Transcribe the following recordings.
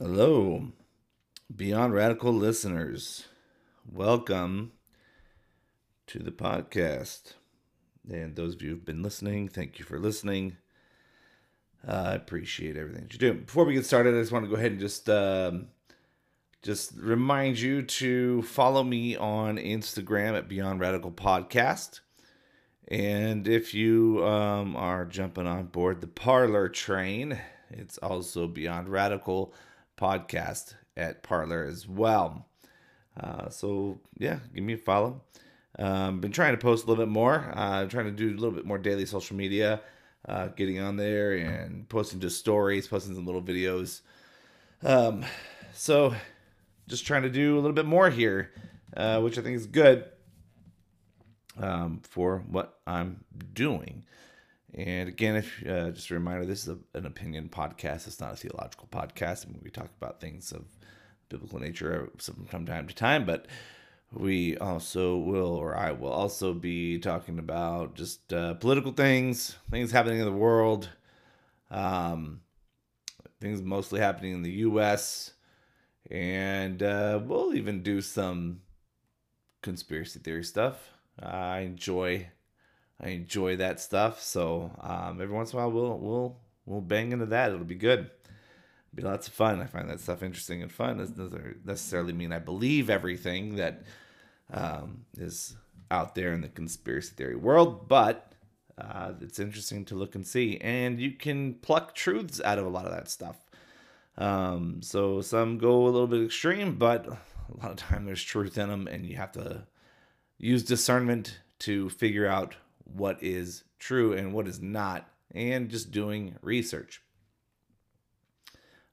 Hello, Beyond Radical listeners. Welcome to the podcast. And those of you who've been listening, thank you for listening. Uh, I appreciate everything that you do. Before we get started, I just want to go ahead and just um, just remind you to follow me on Instagram at Beyond Radical Podcast. And if you um, are jumping on board the Parler train, it's also Beyond Radical podcast at Parler as well. Uh, so yeah, give me a follow. Um, been trying to post a little bit more. Uh, trying to do a little bit more daily social media, uh, getting on there and posting just stories, posting some little videos. Um, so just trying to do a little bit more here, uh, which I think is good um, for what I'm doing. And again, if uh, just a reminder, this is a, an opinion podcast. It's not a theological podcast. I mean, we talk about things of biblical nature from time to time, but we also will, or I will also be talking about just uh, political things, things happening in the world, um, things mostly happening in the U.S., and uh, we'll even do some conspiracy theory stuff. I enjoy I enjoy that stuff. So um, every once in a while, we'll we'll we'll bang into that. It'll be good. It'll be lots of fun. I find that stuff interesting and fun. It doesn't necessarily mean I believe everything that um, is out there in the conspiracy theory world, but uh, it's interesting to look and see, and you can pluck truths out of a lot of that stuff. Um, so some go a little bit extreme, but a lot of time there's truth in them, and you have to use discernment to figure out what is true and what is not, and just doing research.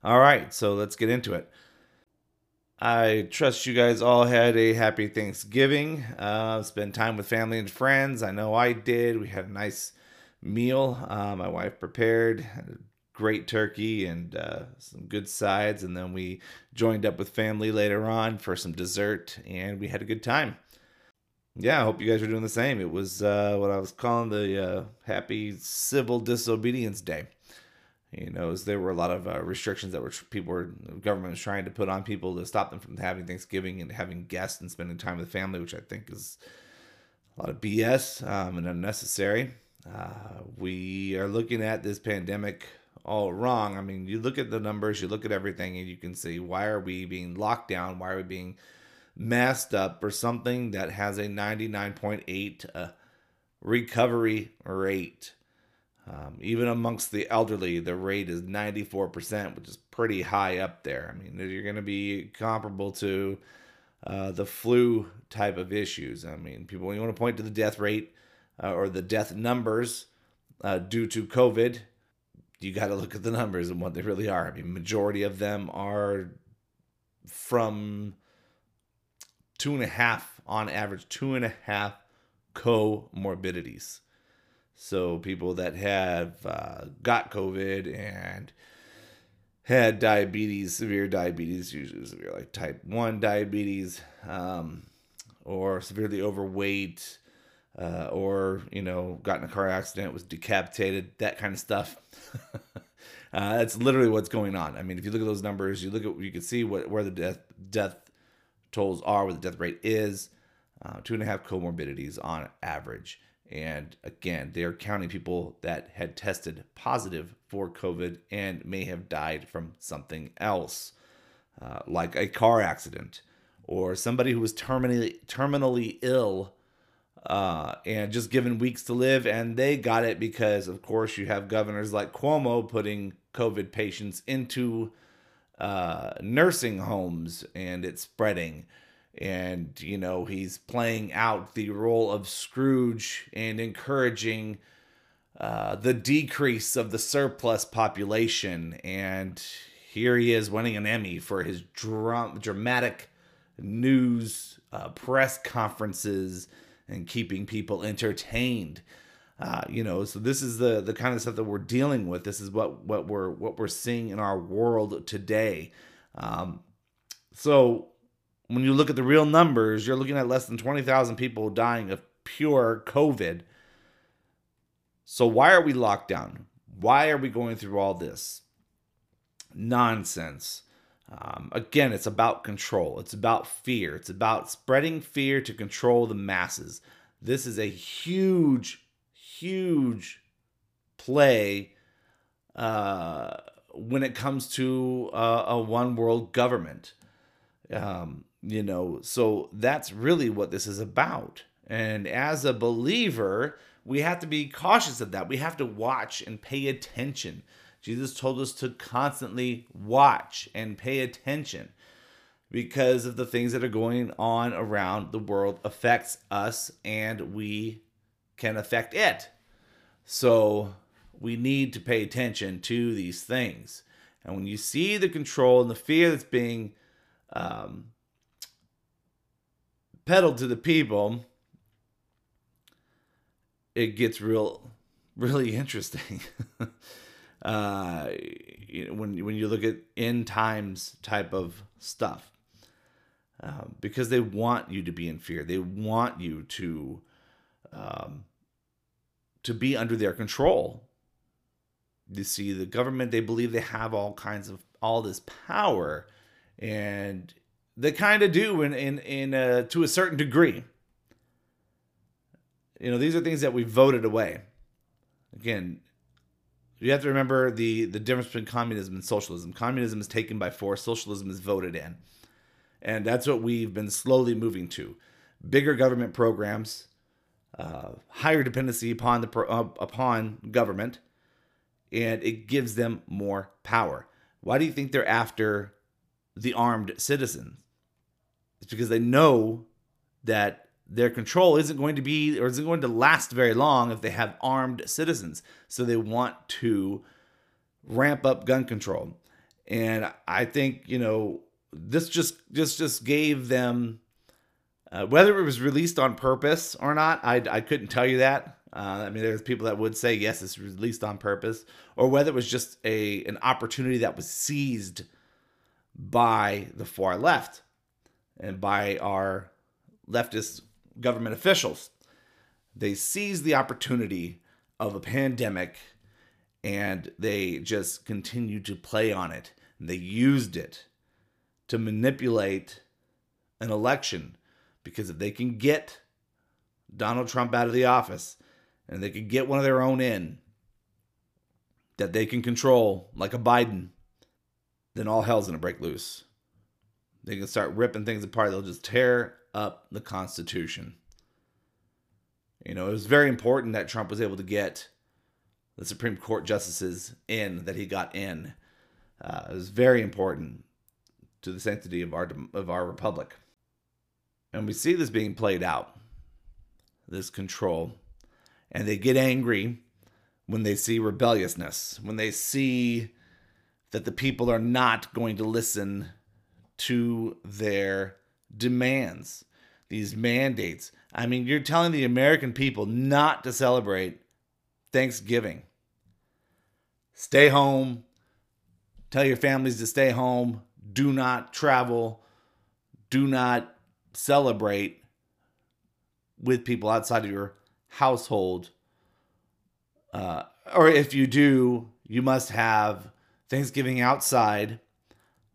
All right, so let's get into it. I trust you guys all had a happy Thanksgiving. Uh, spent time with family and friends. I know I did. We had a nice meal. Uh, my wife prepared great turkey and uh, some good sides, and then we joined up with family later on for some dessert, and we had a good time yeah, I hope you guys are doing the same. It was uh, what I was calling the uh, Happy Civil Disobedience Day. You know, as there were a lot of uh, restrictions that were people were government was trying to put on people to stop them from having Thanksgiving and having guests and spending time with family, which I think is a lot of BS um, and unnecessary. Uh, we are looking at this pandemic all wrong. I mean, you look at the numbers, you look at everything, and you can see why are we being locked down? Why are we being masked up for something that has a 99.8 uh, recovery rate. Um, even amongst the elderly, the rate is 94%, which is pretty high up there. I mean, you're going to be comparable to uh, the flu type of issues. I mean, people, you want to point to the death rate uh, or the death numbers uh, due to COVID, you got to look at the numbers and what they really are. I mean, majority of them are from two and a half on average, two and a half comorbidities. So people that have uh, got COVID and had diabetes, severe diabetes, usually severe like type one diabetes, um, or severely overweight, uh, or you know, got in a car accident, was decapitated, that kind of stuff. uh, that's literally what's going on. I mean, if you look at those numbers, you look at you can see what where the death death totals are, what the death rate is, uh, two and a half comorbidities on average. And again, they are counting people that had tested positive for COVID and may have died from something else, uh, like a car accident or somebody who was terminally terminally ill uh, and just given weeks to live, and they got it because, of course, you have governors like Cuomo putting COVID patients into uh, nursing homes and it's spreading. And, you know, he's playing out the role of Scrooge and encouraging uh, the decrease of the surplus population. And here he is winning an Emmy for his dram- dramatic news uh, press conferences and keeping people entertained. Uh, you know, so this is the the kind of stuff that we're dealing with. This is what what we're what we're seeing in our world today. Um, so when you look at the real numbers, you're looking at less than twenty thousand people dying of pure COVID. So why are we locked down? Why are we going through all this nonsense? Um, again, it's about control. It's about fear. It's about spreading fear to control the masses. This is a huge, huge play uh, when it comes to uh, a one world government. Um, you know, so that's really what this is about. And as a believer, we have to be cautious of that. We have to watch and pay attention. Jesus told us to constantly watch and pay attention because of the things that are going on around the world affects us and we can affect it. So we need to pay attention to these things. And when you see the control and the fear that's being um, peddled to the people, it gets real, really interesting. uh, when when you look at end times type of stuff, uh, because they want you to be in fear. They want you to um, to be under their control. You see, the government they believe they have all kinds of all this power, and they kind of do in in in uh, to a certain degree. You know, these are things that we voted away. Again, you have to remember the the difference between communism and socialism. Communism is taken by force. Socialism is voted in, and that's what we've been slowly moving to: bigger government programs, uh, higher dependency upon the uh, upon government, and it gives them more power. Why do you think they're after the armed citizens? It's because they know that their control isn't going to be or isn't going to last very long if they have armed citizens. So they want to ramp up gun control. And I think, you know, this just just just gave them uh, whether it was released on purpose or not, I, I couldn't tell you that. Uh, I mean, there's people that would say yes, it's released on purpose, or whether it was just a an opportunity that was seized by the far left and by our leftist government officials. They seized the opportunity of a pandemic and they just continued to play on it. They used it to manipulate an election because if they can get Donald Trump out of the office and they can get one of their own in that they can control, like a Biden, then all hell's gonna break loose. They can start ripping things apart. They'll just tear up the Constitution. You know, it was very important that Trump was able to get the Supreme Court justices in that he got in. Uh, it was very important to the sanctity of our of our republic, and we see this being played out. This control, and they get angry when they see rebelliousness, when they see that the people are not going to listen to their demands, these mandates. I mean, you're telling the American people not to celebrate Thanksgiving. Stay home. Tell your families to stay home. Do not travel. Do not celebrate with people outside of your household. Uh, or if you do, you must have Thanksgiving outside,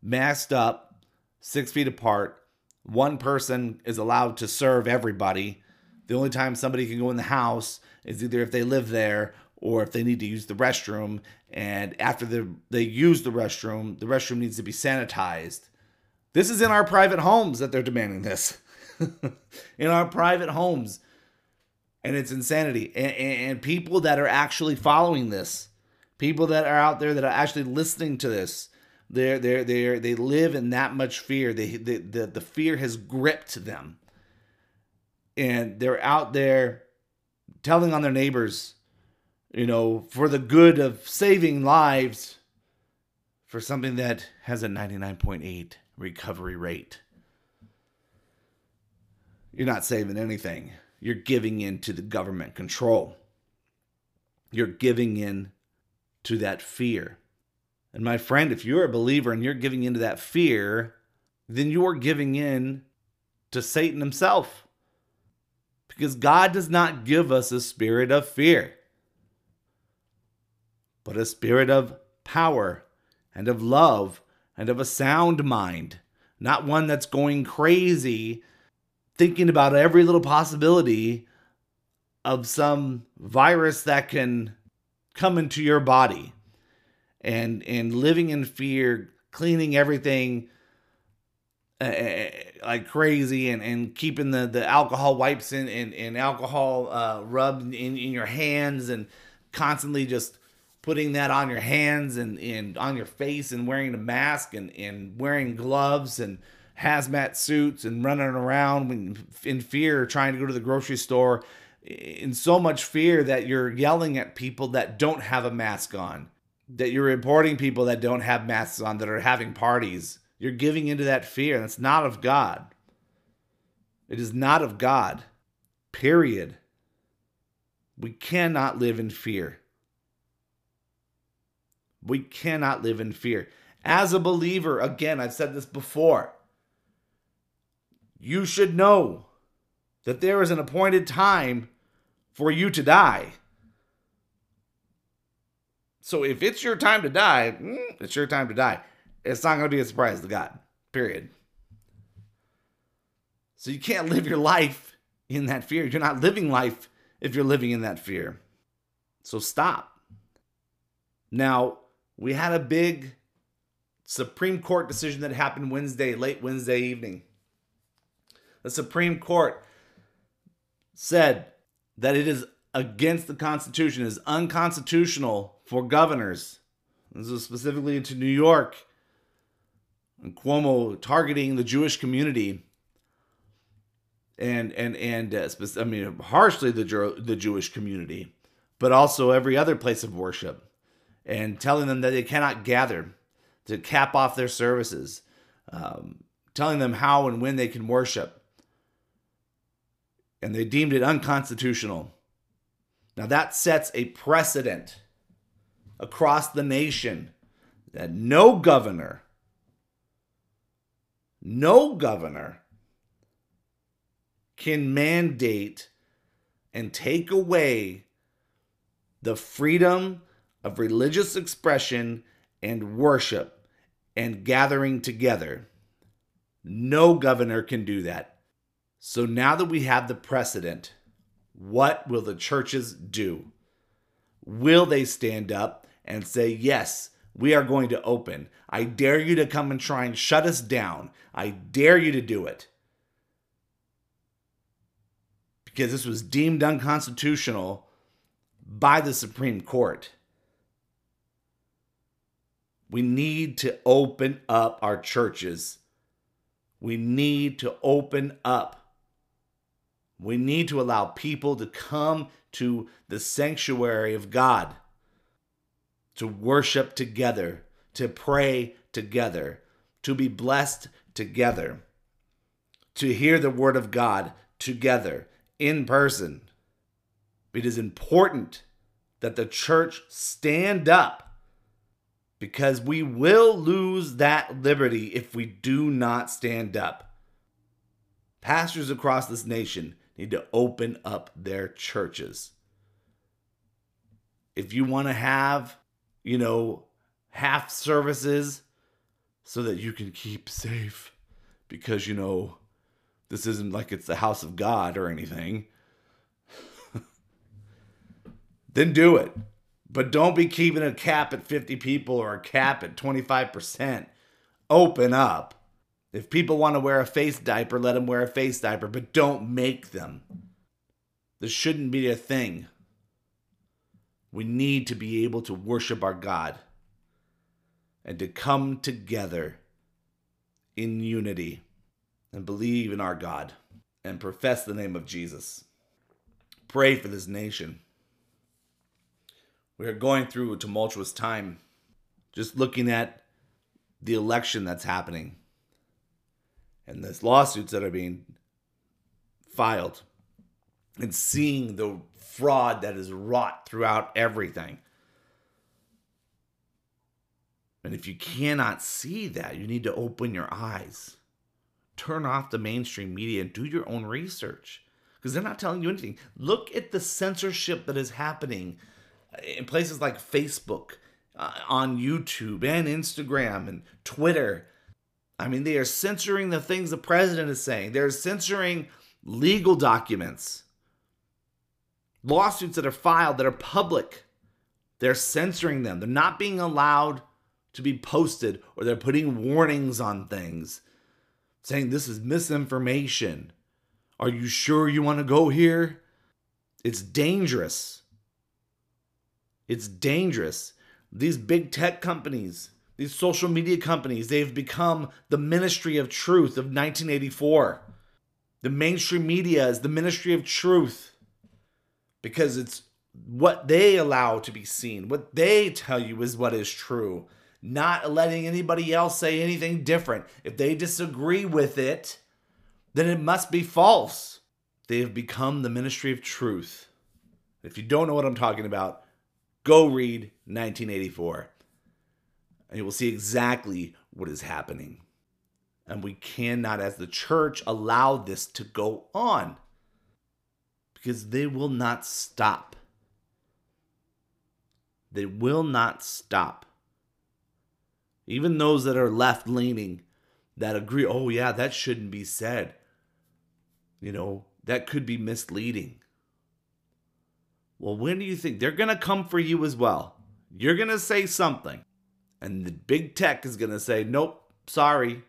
masked up, six feet apart. One person is allowed to serve everybody. The only time somebody can go in the house is either if they live there or if they need to use the restroom. And after the, they use the restroom, the restroom needs to be sanitized. This is in our private homes that they're demanding this. in our private homes. And it's insanity. And, and, people that are actually following this, people that are out there that are actually listening to this, they're they're they're, they live in that much fear. They, they the the fear has gripped them, and they're out there telling on their neighbors, you know, for the good of saving lives, for something that has a ninety nine point eight recovery rate. You're not saving anything. You're giving in to the government control. You're giving in to that fear. And my friend, if you're a believer and you're giving into that fear, then you are giving in to Satan himself. Because God does not give us a spirit of fear, but a spirit of power and of love and of a sound mind, not one that's going crazy, thinking about every little possibility of some virus that can come into your body and and living in fear cleaning everything uh, like crazy and, and keeping the, the alcohol wipes in and, and alcohol uh, rubbed in, in your hands and constantly just putting that on your hands and, and on your face and wearing a mask and, and wearing gloves and hazmat suits and running around in fear trying to go to the grocery store in so much fear that you're yelling at people that don't have a mask on that you're reporting people that don't have masks on that are having parties. You're giving into that fear. It's not of god. It is not of god period. We cannot live in fear we cannot live in fear. As a believer, again, I've said this before, you should know that there is an appointed time for you to die. So if it's your time to die, mm, it's your time to die. It's not going to be a surprise to God, period. So you can't live your life in that fear. You're not living life if you're living in that fear. So stop. Now, we had a big Supreme Court decision that happened Wednesday, late Wednesday evening. The Supreme Court said that it is against the Constitution, is unconstitutional for governors. This is specifically to New York and Cuomo targeting the Jewish community and and and uh, I mean harshly the the Jewish community, but also every other place of worship and telling them that they cannot gather to cap off their services, um, telling them how and when they can worship. And they deemed it unconstitutional. Now that sets a precedent across the nation that no governor, no governor can mandate and take away the freedom of religious expression and worship and gathering together. No governor can do that. So now that we have the precedent, what will the churches do? Will they stand up and say, Yes, we are going to open? I dare you to come and try and shut us down. I dare you to do it. Because this was deemed unconstitutional by the Supreme Court. We need to open up our churches. We need to open up. We need to allow people to come to the sanctuary of God, to worship together, to pray together, to be blessed together, to hear the word of God together in person. It is important that the church stand up because we will lose that liberty if we do not stand up. Pastors across this nation need to open up their churches. If you want to have, you know, half services so that you can keep safe because, you know, this isn't like it's the house of God or anything, then do it. But don't be keeping a cap at 50 people or a cap at 25%. Open up. If people want to wear a face diaper, let them wear a face diaper, but don't make them. This shouldn't be a thing. We need to be able to worship our God and to come together in unity and believe in our God and profess the name of Jesus. Pray for this nation. We are going through a tumultuous time. Just looking at the election that's happening and the lawsuits that are being filed and seeing the fraud that is wrought throughout everything. And if you cannot see that, you need to open your eyes. Turn off the mainstream media and do your own research because they're not telling you anything. Look at the censorship that is happening in places like Facebook, uh, on YouTube and Instagram and Twitter. I mean, they are censoring the things the president is saying. They're censoring legal documents, lawsuits that are filed that are public. They're censoring them. They're not being allowed to be posted, or they're putting warnings on things saying this is misinformation. Are you sure you want to go here? It's dangerous. It's dangerous. These big tech companies, these social media companies, they've become the ministry of truth of 1984. The mainstream media is the ministry of truth because it's what they allow to be seen, what they tell you is what is true, not letting anybody else say anything different. If they disagree with it, then it must be false. They have become the ministry of truth. If you don't know what I'm talking about, go read 1984 and you will see exactly what is happening. And we cannot, as the church, allow this to go on because they will not stop. They will not stop. Even those that are left leaning that agree, oh, yeah, that shouldn't be said. You know, that could be misleading. Well, when do you think they're going to come for you as well? You're going to say something, and the big tech is going to say, nope, sorry.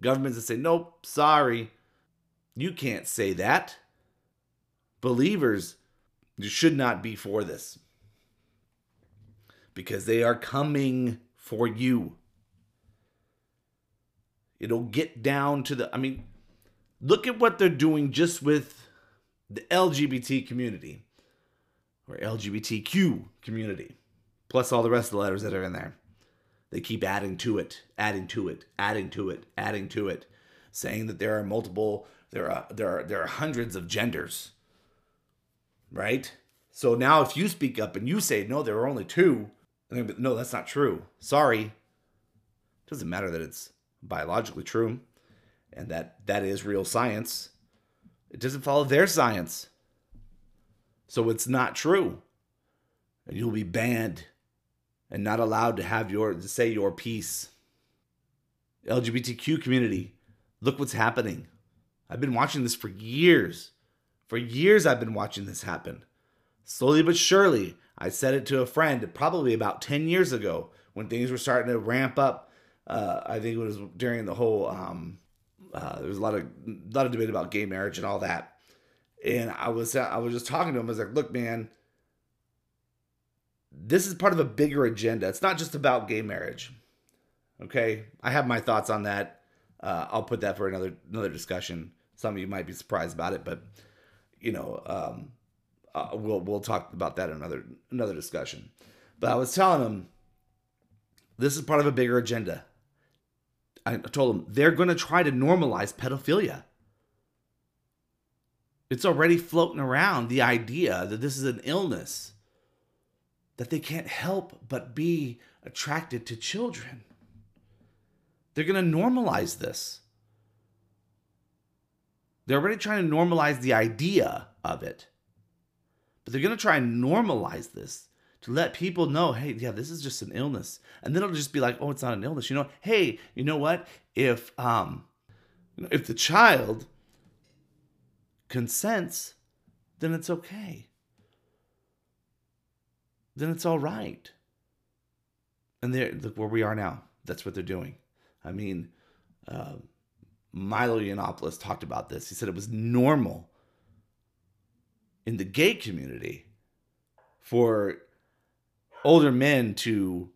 Governments going to say, nope, sorry. You can't say that. Believers you should not be for this because they are coming for you. It'll get down to the, I mean, look at what they're doing just with the LGBT community or LGBTQ community, plus all the rest of the letters that are in there. They keep adding to it, adding to it, adding to it, adding to it, saying that there are multiple, there are there are there are hundreds of genders. Right? So now if you speak up and you say no, there are only two, and no, that's not true. Sorry. It doesn't matter that it's biologically true and that that is real science. It doesn't follow their science. So it's not true. And you'll be banned and not allowed to have your to say your piece. LGBTQ community, look what's happening. I've been watching this for years. For years I've been watching this happen. Slowly but surely, I said it to a friend probably about 10 years ago when things were starting to ramp up. Uh, I think it was during the whole um, uh, there was a lot of a lot of debate about gay marriage and all that and I was I was just talking to him. I was like, "Look, man, this is part of a bigger agenda. It's not just about gay marriage." Okay, I have my thoughts on that. Uh, I'll put that for another another discussion. Some of you might be surprised about it, but you know, um, uh, we'll we'll talk about that in another another discussion. But I was telling him this is part of a bigger agenda. I told him they're going to try to normalize pedophilia. It's already floating around the idea that this is an illness, that they can't help but be attracted to children. They're going to normalize this. They're already trying to normalize the idea of it. But they're going to try and normalize this to let people know, hey, yeah, this is just an illness. And then it'll just be like, oh, it's not an illness. You know, hey, you know what? If um if the child consents, then it's okay. Then it's all right. And there, look where we are now. That's what they're doing. I mean, uh, Milo Yiannopoulos talked about this. He said it was normal in the gay community for older men to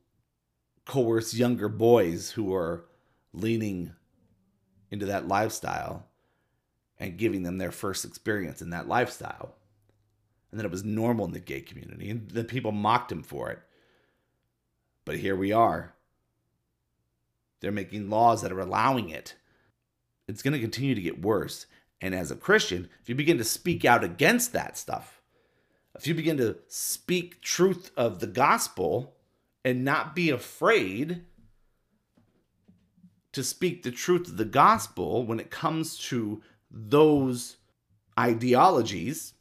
coerce younger boys who are leaning into that lifestyle and giving them their first experience in that lifestyle. And that it was normal in the gay community, and the people mocked him for it. But here we are. They're making laws that are allowing it. It's going to continue to get worse. And as a Christian, if you begin to speak out against that stuff, if you begin to speak truth of the gospel and not be afraid to speak the truth of the gospel when it comes to those ideologies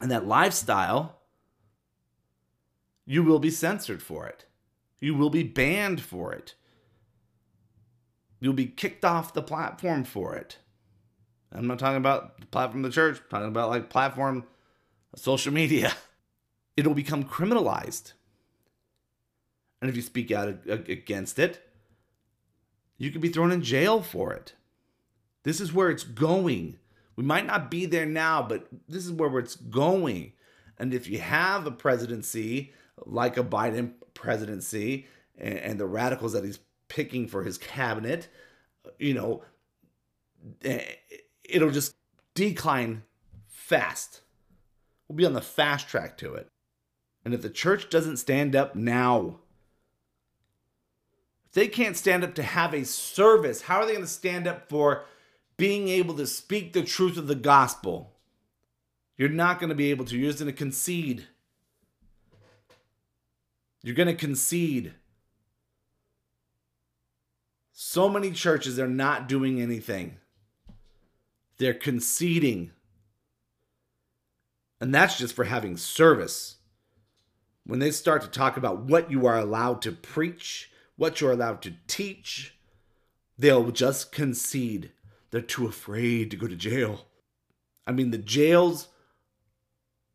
and that lifestyle, you will be censored for it. You will be banned for it. You'll be kicked off the platform for it. I'm not talking about the platform of the church, I'm talking about like platform social media. It'll become criminalized. And if you speak out against it, you could be thrown in jail for it. This is where it's going. We might not be there now, but this is where it's going. And if you have a presidency like a Biden presidency and, and the radicals that he's picking for his cabinet, you know, eh, it'll just decline fast. We'll be on the fast track to it. And if the church doesn't stand up now, if they can't stand up to have a service, how are they going to stand up for being able to speak the truth of the gospel. You're not going to be able to. You're just going to concede. You're going to concede. So many churches are not doing anything, they're conceding. And that's just for having service. When they start to talk about what you are allowed to preach, what you're allowed to teach, they'll just concede. They're too afraid to go to jail. I mean, the jails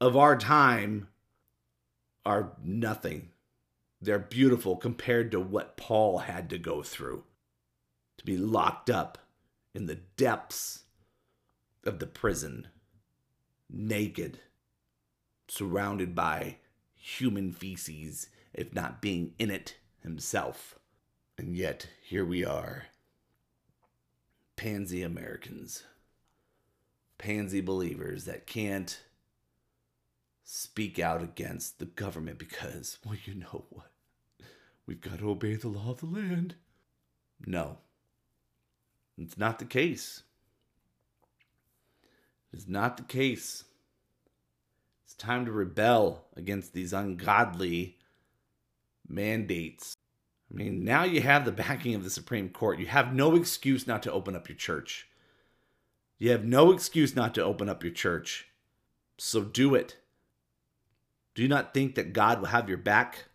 of our time are nothing. They're beautiful compared to what Paul had to go through to be locked up in the depths of the prison, naked, surrounded by human feces, if not being in it himself. And yet, here we are pansy Americans, pansy believers that can't speak out against the government because, well, you know what? We've got to obey the law of the land. No, it's not the case. It's not the case. It's time to rebel against these ungodly mandates I mean, now you have the backing of the Supreme Court. You have no excuse not to open up your church. You have no excuse not to open up your church. So do it. Do you not think that God will have your back?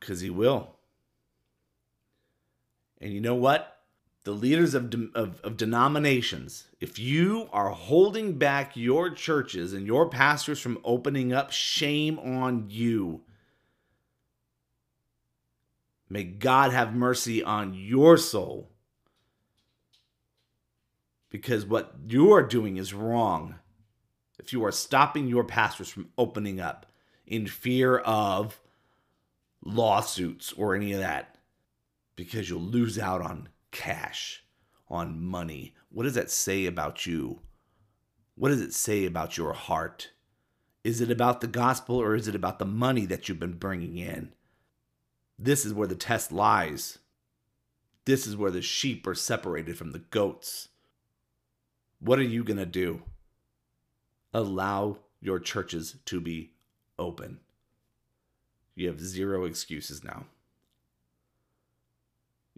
Because He will. And you know what? The leaders of, de- of, of denominations, if you are holding back your churches and your pastors from opening up, shame on you. May God have mercy on your soul. Because what you are doing is wrong. If you are stopping your pastors from opening up in fear of lawsuits or any of that, because you'll lose out on cash, on money. What does that say about you? What does it say about your heart? Is it about the gospel or is it about the money that you've been bringing in? This is where the test lies. This is where the sheep are separated from the goats. What are you going to do? Allow your churches to be open. You have zero excuses now.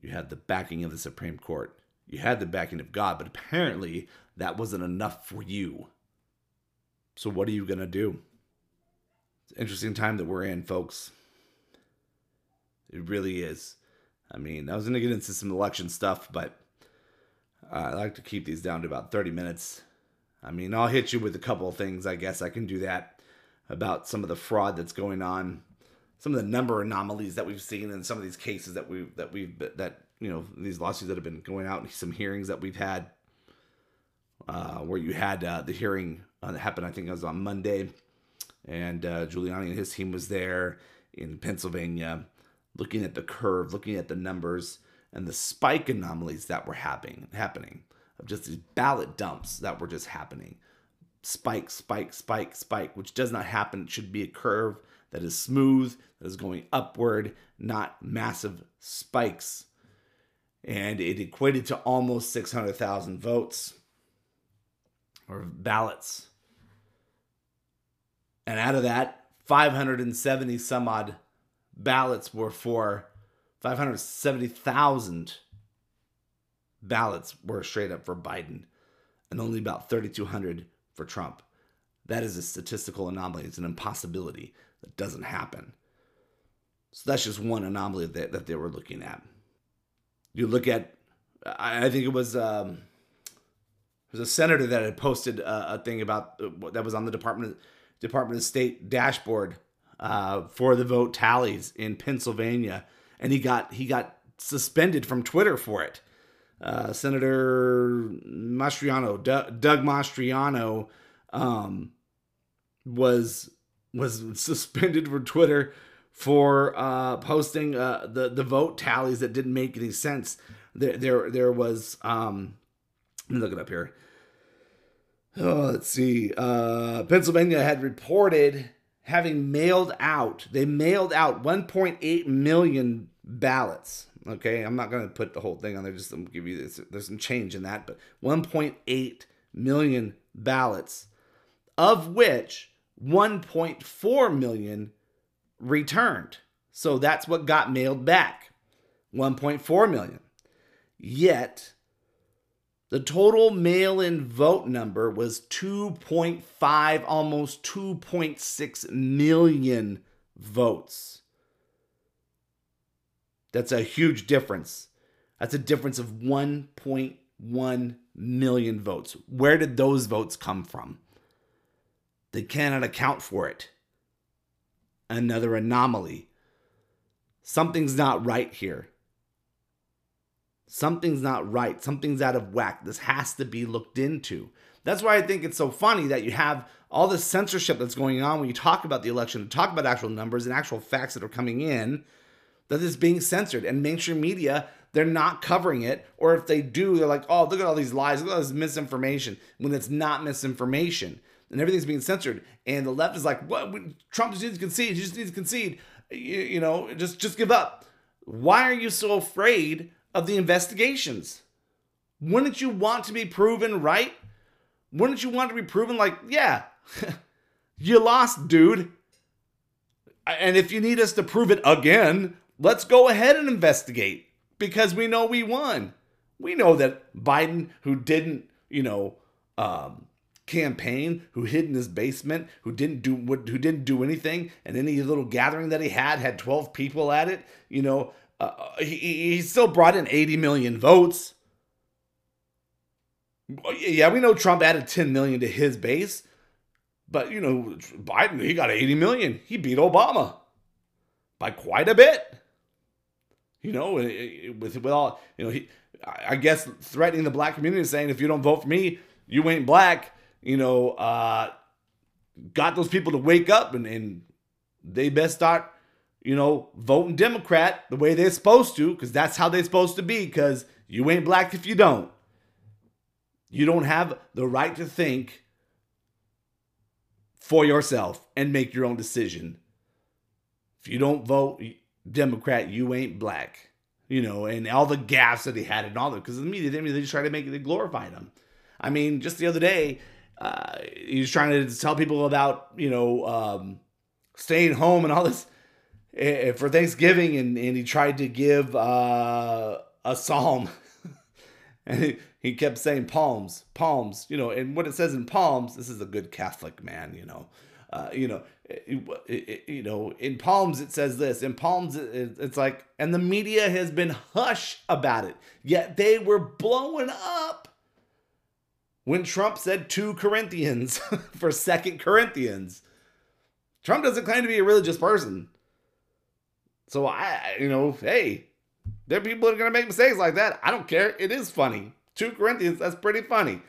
You had the backing of the Supreme Court. You had the backing of God, but apparently that wasn't enough for you. So, what are you going to do? It's an interesting time that we're in, folks. It really is. I mean, I was going to get into some election stuff, but I like to keep these down to about 30 minutes. I mean, I'll hit you with a couple of things. I guess I can do that about some of the fraud that's going on, some of the number anomalies that we've seen in some of these cases that we that we've that you know these lawsuits that have been going out, and some hearings that we've had, uh, where you had uh, the hearing uh, that happened. I think it was on Monday, and uh, Giuliani and his team was there in Pennsylvania looking at the curve, looking at the numbers and the spike anomalies that were happening, happening of just these ballot dumps that were just happening. Spike, spike, spike, spike, which does not happen. It should be a curve that is smooth, that is going upward, not massive spikes. And it equated to almost 600,000 votes or ballots. And out of that, 570 some odd ballots were for 570,000 ballots were straight up for Biden and only about 3,200 for Trump. That is a statistical anomaly. It's an impossibility. That doesn't happen. So that's just one anomaly that, that they were looking at. You look at, I, think it was um, there's a senator that had posted a, a thing about uh, that was on the Department Department of State dashboard uh, for the vote tallies in Pennsylvania, and he got he got suspended from Twitter for it. Uh, Senator Mastriano, D- Doug Mastriano, um, was was suspended from Twitter for uh, posting uh, the the vote tallies that didn't make any sense. There there there was um, let me look it up here. Oh, let's see. Uh, Pennsylvania had reported having mailed out. They mailed out 1.8 million ballots. Okay, I'm not going to put the whole thing on there. Just to give you this. There's some change in that, but 1.8 million ballots, of which 1.4 million returned. So that's what got mailed back 1.4 million. Yet, the total mail in vote number was 2.5, almost 2.6 million votes. That's a huge difference. That's a difference of 1.1 million votes. Where did those votes come from? They cannot account for it. Another anomaly. Something's not right here. Something's not right. Something's out of whack. This has to be looked into. That's why I think it's so funny that you have all this censorship that's going on when you talk about the election, talk about actual numbers and actual facts that are coming in, that is being censored. And mainstream media, they're not covering it. Or if they do, they're like, oh, look at all these lies, look at all this misinformation, when it's not misinformation and everything's being censored. And the left is like, "What? Trump just needs to concede. He just needs to concede. You, you know, just just give up." Why are you so afraid of the investigations? Wouldn't you want to be proven right? Wouldn't you want to be proven like, yeah, you lost, dude. And if you need us to prove it again, let's go ahead and investigate because we know we won. We know that Biden, who didn't, you know, um, campaign who hid in his basement who didn't do what who didn't do anything and any little gathering that he had had 12 people at it you know uh, he, he still brought in 80 million votes. Yeah we know trump added 10 million to his base but you know biden he got 80 million. He beat obama by quite a bit. You know with with all you know he i guess threatening the black community saying if you don't vote for me you ain't black. You know, uh, got those people to wake up and, and they best start, you know, voting Democrat the way they're supposed to, because that's how they're supposed to be, because you ain't black if you don't. You don't have the right to think for yourself and make your own decision. If you don't vote Democrat, you ain't black. You know, and all the gas that he had and all that, because the media, they just try to make it, they glorified him. I mean, just the other day, uh, he was trying to tell people about you know um, staying home and all this Eh, eh, for Thanksgiving, and, and he tried to give uh, a psalm, and he, he kept saying palms, palms, you know, and what it says in palms. This is a good Catholic man, you know. Uh, you know, it, it, you know, in Palms it says this. In Palms, it, it's like, and the media has been hush about it. Yet they were blowing up when Trump said 2 Corinthians for Second Corinthians. Trump doesn't claim to be a religious person. So I, you know, hey, there are people that are to make mistakes like that. I don't care. It is funny. 2 Corinthians, that's pretty funny.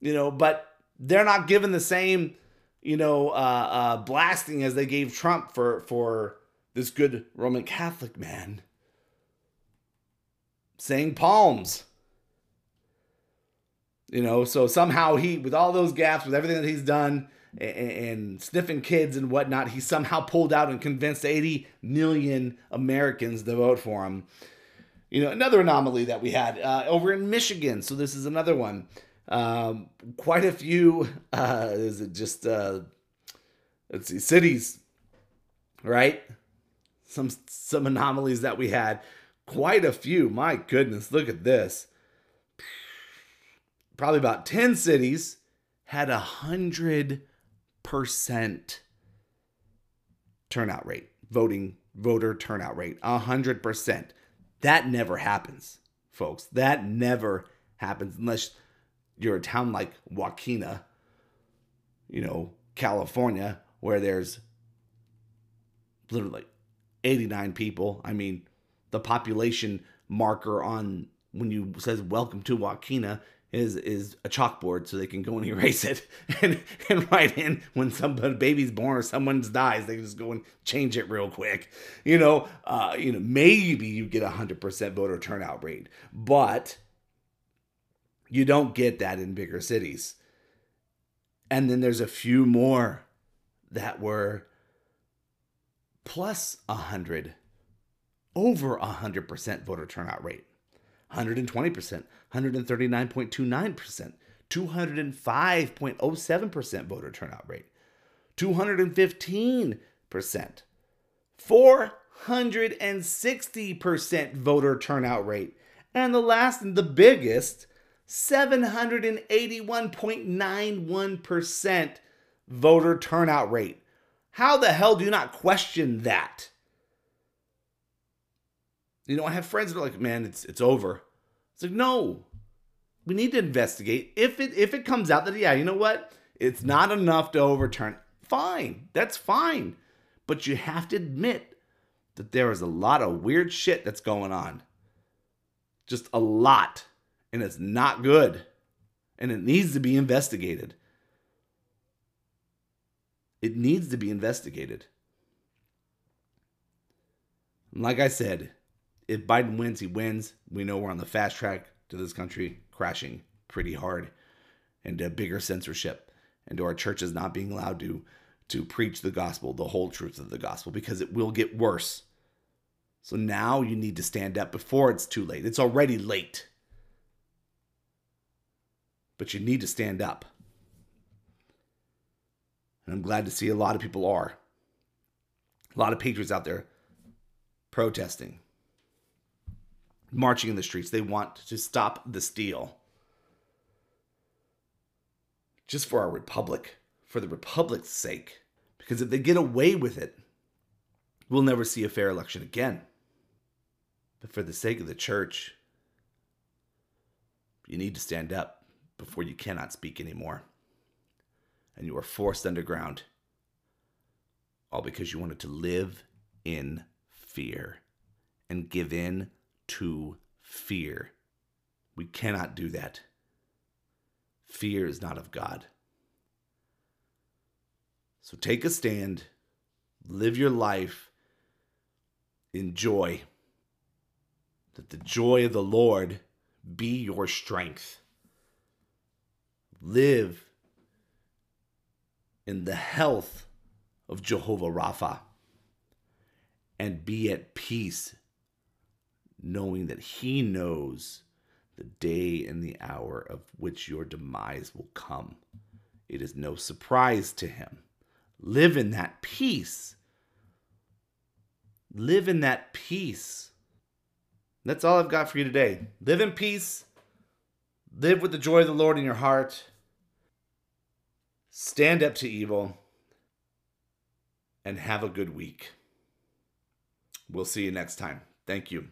You know, but they're not given the same, you know, uh, uh, blasting as they gave Trump for for this good Roman Catholic man saying palms. You know, so somehow he, with all those gaps, with everything that he's done, and, sniffing kids and whatnot, he somehow pulled out and convinced 80 million Americans to vote for him. You know, another anomaly that we had uh, over in Michigan. So this is another one. Um, quite a few. Uh, is it just uh, let's see, cities, right? Some some anomalies that we had. Quite a few. My goodness, look at this probably about 10 cities had a hundred percent turnout rate, voting voter turnout rate. 100%. That never happens, folks. That never happens unless you're a town like Waukena, you know, California, where there's literally 89 people. I mean, the population marker on when you says welcome to Waukena is is a chalkboard so they can go and erase it and and write in when some baby's born or someone dies they can just go and change it real quick. You know uh you know maybe you get a hundred percent voter turnout rate but you don't get that in bigger cities. And then there's a few more that were plus a hundred over a hundred percent voter turnout rate 120%, 139.29%, 205.07% voter turnout rate, 215%, 460% voter turnout rate, and the last and the biggest, 781.91% voter turnout rate. How the hell do you not question that? You know, I have friends that are like, man, it's it's over. It's like, no. We need to investigate. If it if it comes out that yeah, you know what? It's not enough to overturn. Fine. That's fine. But you have to admit that there is a lot of weird shit that's going on. Just a lot. And it's not good. And it needs to be investigated. It needs to be investigated. like I said, if Biden wins, he wins. We know we're on the fast track to this country crashing pretty hard and a bigger censorship and to our churches not being allowed to to preach the gospel, the whole truth of the gospel, because it will get worse. So now you need to stand up before it's too late. It's already late. But you need to stand up. And I'm glad to see a lot of people are. A lot of patriots out there protesting, marching in the streets. They want to stop the steal. Just for our republic, for the republic's sake. Because if they get away with it, we'll never see a fair election again. But for the sake of the church, you need to stand up before you cannot speak anymore. And you are forced underground, all because you wanted to live in fear and give in to fear. We cannot do that. Fear is not of God. So take a stand, live your life in joy. That the joy of the Lord be your strength. Live in the health of Jehovah Rapha and be at peace knowing that He knows the day and the hour of which your demise will come. It is no surprise to Him. Live in that peace. Live in that peace. That's all I've got for you today. Live in peace. Live with the joy of the Lord in your heart. Stand up to evil. And have a good week. We'll see you next time. Thank you.